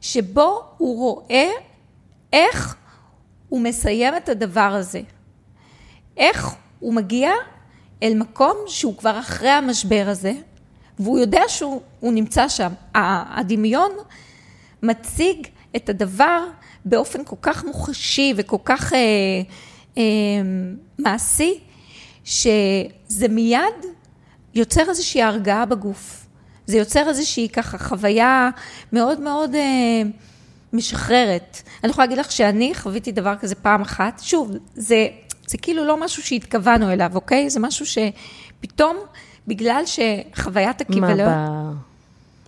שבו הוא רואה איך הוא מסיים את הדבר הזה. איך הוא מגיע אל מקום שהוא כבר אחרי המשבר הזה, והוא יודע שהוא נמצא שם. הדמיון מציג את הדבר באופן כל כך מוחשי וכל כך אה, אה, מעשי, שזה מיד יוצר איזושהי הרגעה בגוף. זה יוצר איזושהי ככה חוויה מאוד מאוד אה, משחררת. אני יכולה להגיד לך שאני חוויתי דבר כזה פעם אחת, שוב, זה, זה כאילו לא משהו שהתכוונו אליו, אוקיי? זה משהו שפתאום, בגלל שחוויית הכיוולון... מה,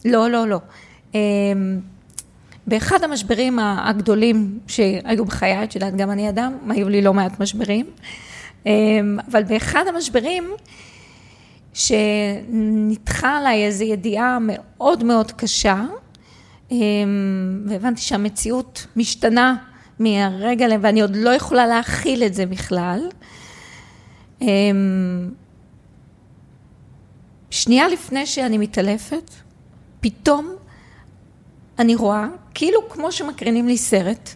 ב... לא, לא, לא. באחד המשברים הגדולים שהיו בחיי, את יודעת, גם אני אדם, היו לי לא מעט משברים, אבל באחד המשברים, שנדחה עליי איזו ידיעה מאוד מאוד קשה, והבנתי שהמציאות משתנה מהרגע ואני עוד לא יכולה להכיל את זה בכלל. אמ, שנייה לפני שאני מתעלפת, פתאום אני רואה, כאילו כמו שמקרינים לי סרט,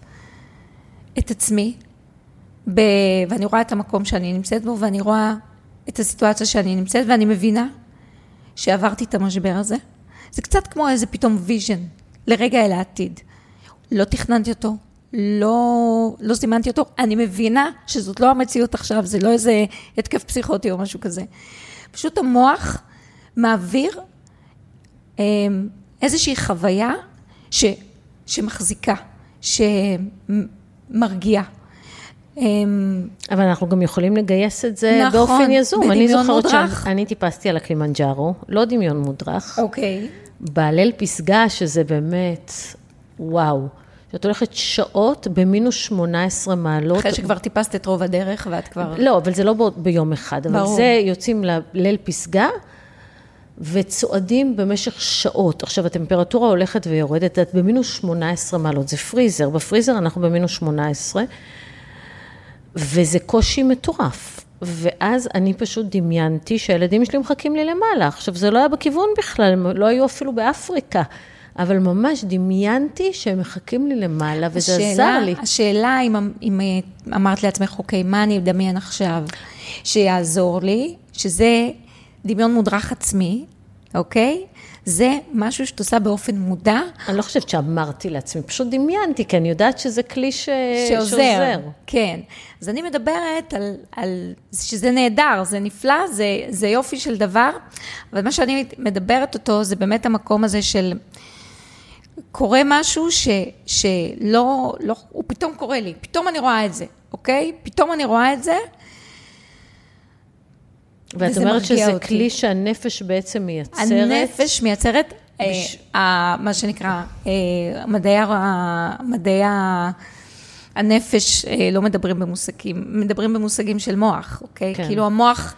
את עצמי, ב... ואני רואה את המקום שאני נמצאת בו, ואני רואה את הסיטואציה שאני נמצאת, ואני מבינה שעברתי את המשבר הזה. זה קצת כמו איזה פתאום vision, לרגע אל העתיד. לא תכננתי אותו, לא, לא סימנתי אותו, אני מבינה שזאת לא המציאות עכשיו, זה לא איזה התקף פסיכוטי או משהו כזה. פשוט המוח מעביר אה, איזושהי חוויה ש, שמחזיקה, שמרגיעה. אבל אנחנו גם יכולים לגייס את זה נכון, באופן יזום. אני זוכרת שאני טיפסתי על הקלימנג'ארו, לא דמיון מודרך. אוקיי. בהלל פסגה, שזה באמת, וואו. שאת הולכת שעות במינוס 18 מעלות. אחרי שכבר טיפסת את רוב הדרך ואת כבר... לא, אבל זה לא ביום אחד. ברור. אבל זה יוצאים לליל פסגה. וצועדים במשך שעות. עכשיו, הטמפרטורה הולכת ויורדת, את במינוס 18 מעלות, זה פריזר, בפריזר אנחנו במינוס 18, וזה קושי מטורף. ואז אני פשוט דמיינתי שהילדים שלי מחכים לי למעלה. עכשיו, זה לא היה בכיוון בכלל, הם לא היו אפילו באפריקה. אבל ממש דמיינתי שהם מחכים לי למעלה, וזה השאלה, עזר לי. השאלה אם, אם אמרת לעצמך, אוקיי, מה אני אדמיין עכשיו שיעזור לי, שזה דמיון מודרך עצמי, אוקיי? זה משהו שאת עושה באופן מודע. אני לא חושבת שאמרתי לעצמי, פשוט דמיינתי, כי אני יודעת שזה כלי ש... שעוזר. שעוזר. כן. אז אני מדברת על, על שזה נהדר, זה נפלא, זה, זה יופי של דבר, אבל מה שאני מדברת אותו זה באמת המקום הזה של... קורה משהו ש, שלא, לא, הוא פתאום קורה לי, פתאום אני רואה את זה, אוקיי? פתאום אני רואה את זה, ואת אומרת שזה אותי. כלי שהנפש בעצם מייצרת? הנפש מייצרת, אה, בש... אה, מה שנקרא, אה, מדעי, מדעי הנפש אה, לא מדברים במושגים, מדברים במושגים של מוח, אוקיי? כן. כאילו המוח,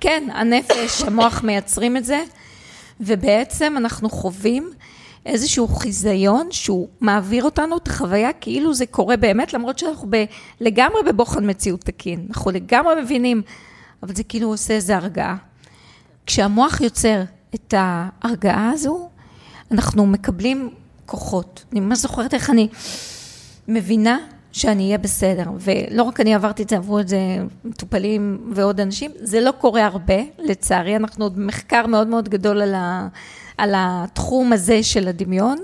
כן, הנפש, המוח מייצרים את זה, ובעצם אנחנו חווים איזשהו חיזיון שהוא מעביר אותנו את החוויה כאילו זה קורה באמת, למרות שאנחנו ב, לגמרי בבוחן מציאות תקין, אנחנו לגמרי מבינים. אבל זה כאילו עושה איזו הרגעה. כשהמוח יוצר את ההרגעה הזו, אנחנו מקבלים כוחות. אני ממש זוכרת איך אני מבינה שאני אהיה בסדר. ולא רק אני עברתי את זה, עברו את זה מטופלים ועוד אנשים, זה לא קורה הרבה, לצערי, אנחנו עוד מחקר מאוד מאוד גדול על, ה, על התחום הזה של הדמיון,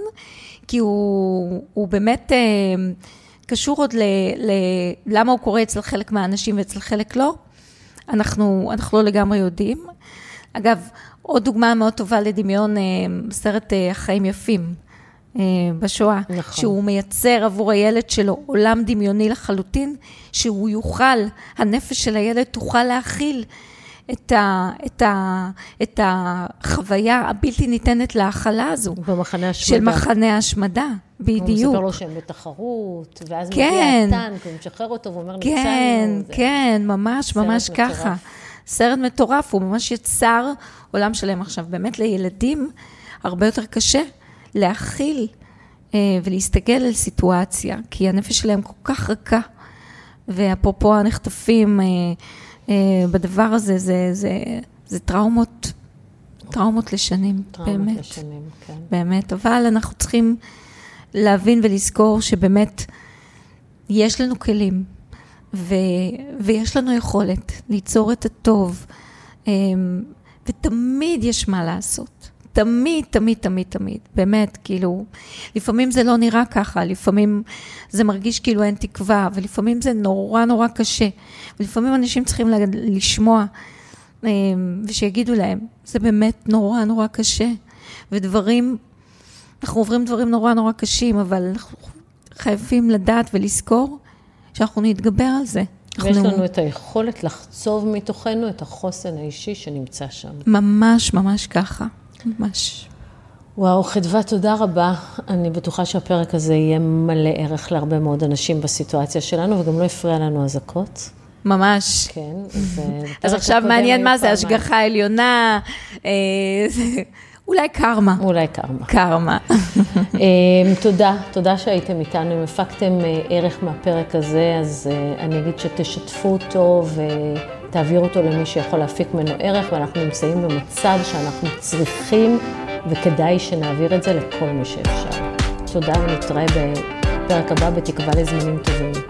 כי הוא, הוא באמת אה, קשור עוד ל, ל... למה הוא קורה אצל חלק מהאנשים ואצל חלק לא. אנחנו, אנחנו לא לגמרי יודעים. אגב, עוד דוגמה מאוד טובה לדמיון, אה, סרט אה, החיים יפים אה, בשואה, נכון. שהוא מייצר עבור הילד שלו עולם דמיוני לחלוטין, שהוא יוכל, הנפש של הילד תוכל להכיל את, ה, את, ה, את החוויה הבלתי ניתנת להכלה הזו. במחנה השמדה. של מחנה השמדה, בדיוק. הוא מספר לו שהם בתחרות, ואז כן, מגיע הטנק, הוא משחרר אותו ואומר, כן, ניצלנו. כן, כן, ממש, ממש מטורף. ככה. סרט מטורף, הוא ממש יצר עולם שלם. עכשיו, באמת לילדים הרבה יותר קשה להכיל אה, ולהסתכל על סיטואציה, כי הנפש שלהם כל כך רכה. ואפרופו הנחטפים, אה, בדבר הזה, זה, זה, זה טראומות, טראומות לשנים, טראומות באמת. לשנים, כן. באמת, אבל אנחנו צריכים להבין ולזכור שבאמת יש לנו כלים, ו, ויש לנו יכולת ליצור את הטוב, אה, ותמיד יש מה לעשות. תמיד, תמיד, תמיד, תמיד, באמת, כאילו, לפעמים זה לא נראה ככה, לפעמים זה מרגיש כאילו אין תקווה, ולפעמים זה נורא נורא קשה, ולפעמים אנשים צריכים לשמוע אה, ושיגידו להם, זה באמת נורא נורא קשה, ודברים, אנחנו עוברים דברים נורא נורא קשים, אבל אנחנו חייבים לדעת ולזכור שאנחנו נתגבר על זה. ויש. לנו את היכולת לחצוב מתוכנו את החוסן האישי שנמצא שם. ממש, ממש ככה. ממש. וואו, חדווה, תודה רבה. אני בטוחה שהפרק הזה יהיה מלא ערך להרבה מאוד אנשים בסיטואציה שלנו, וגם לא הפריע לנו אזעקות. ממש. כן. אז עכשיו מעניין מה זה, השגחה עליונה, אה, אולי קרמה. אולי קרמה. קרמה. אה, תודה, תודה שהייתם איתנו. אם הפקתם אה, ערך מהפרק הזה, אז אני אגיד שתשתפו אותו. תעביר אותו למי שיכול להפיק ממנו ערך, ואנחנו נמצאים במצב שאנחנו צריכים וכדאי שנעביר את זה לכל מי שאפשר. תודה ונתראה בפרק הבא בתקווה לזמנים טובים.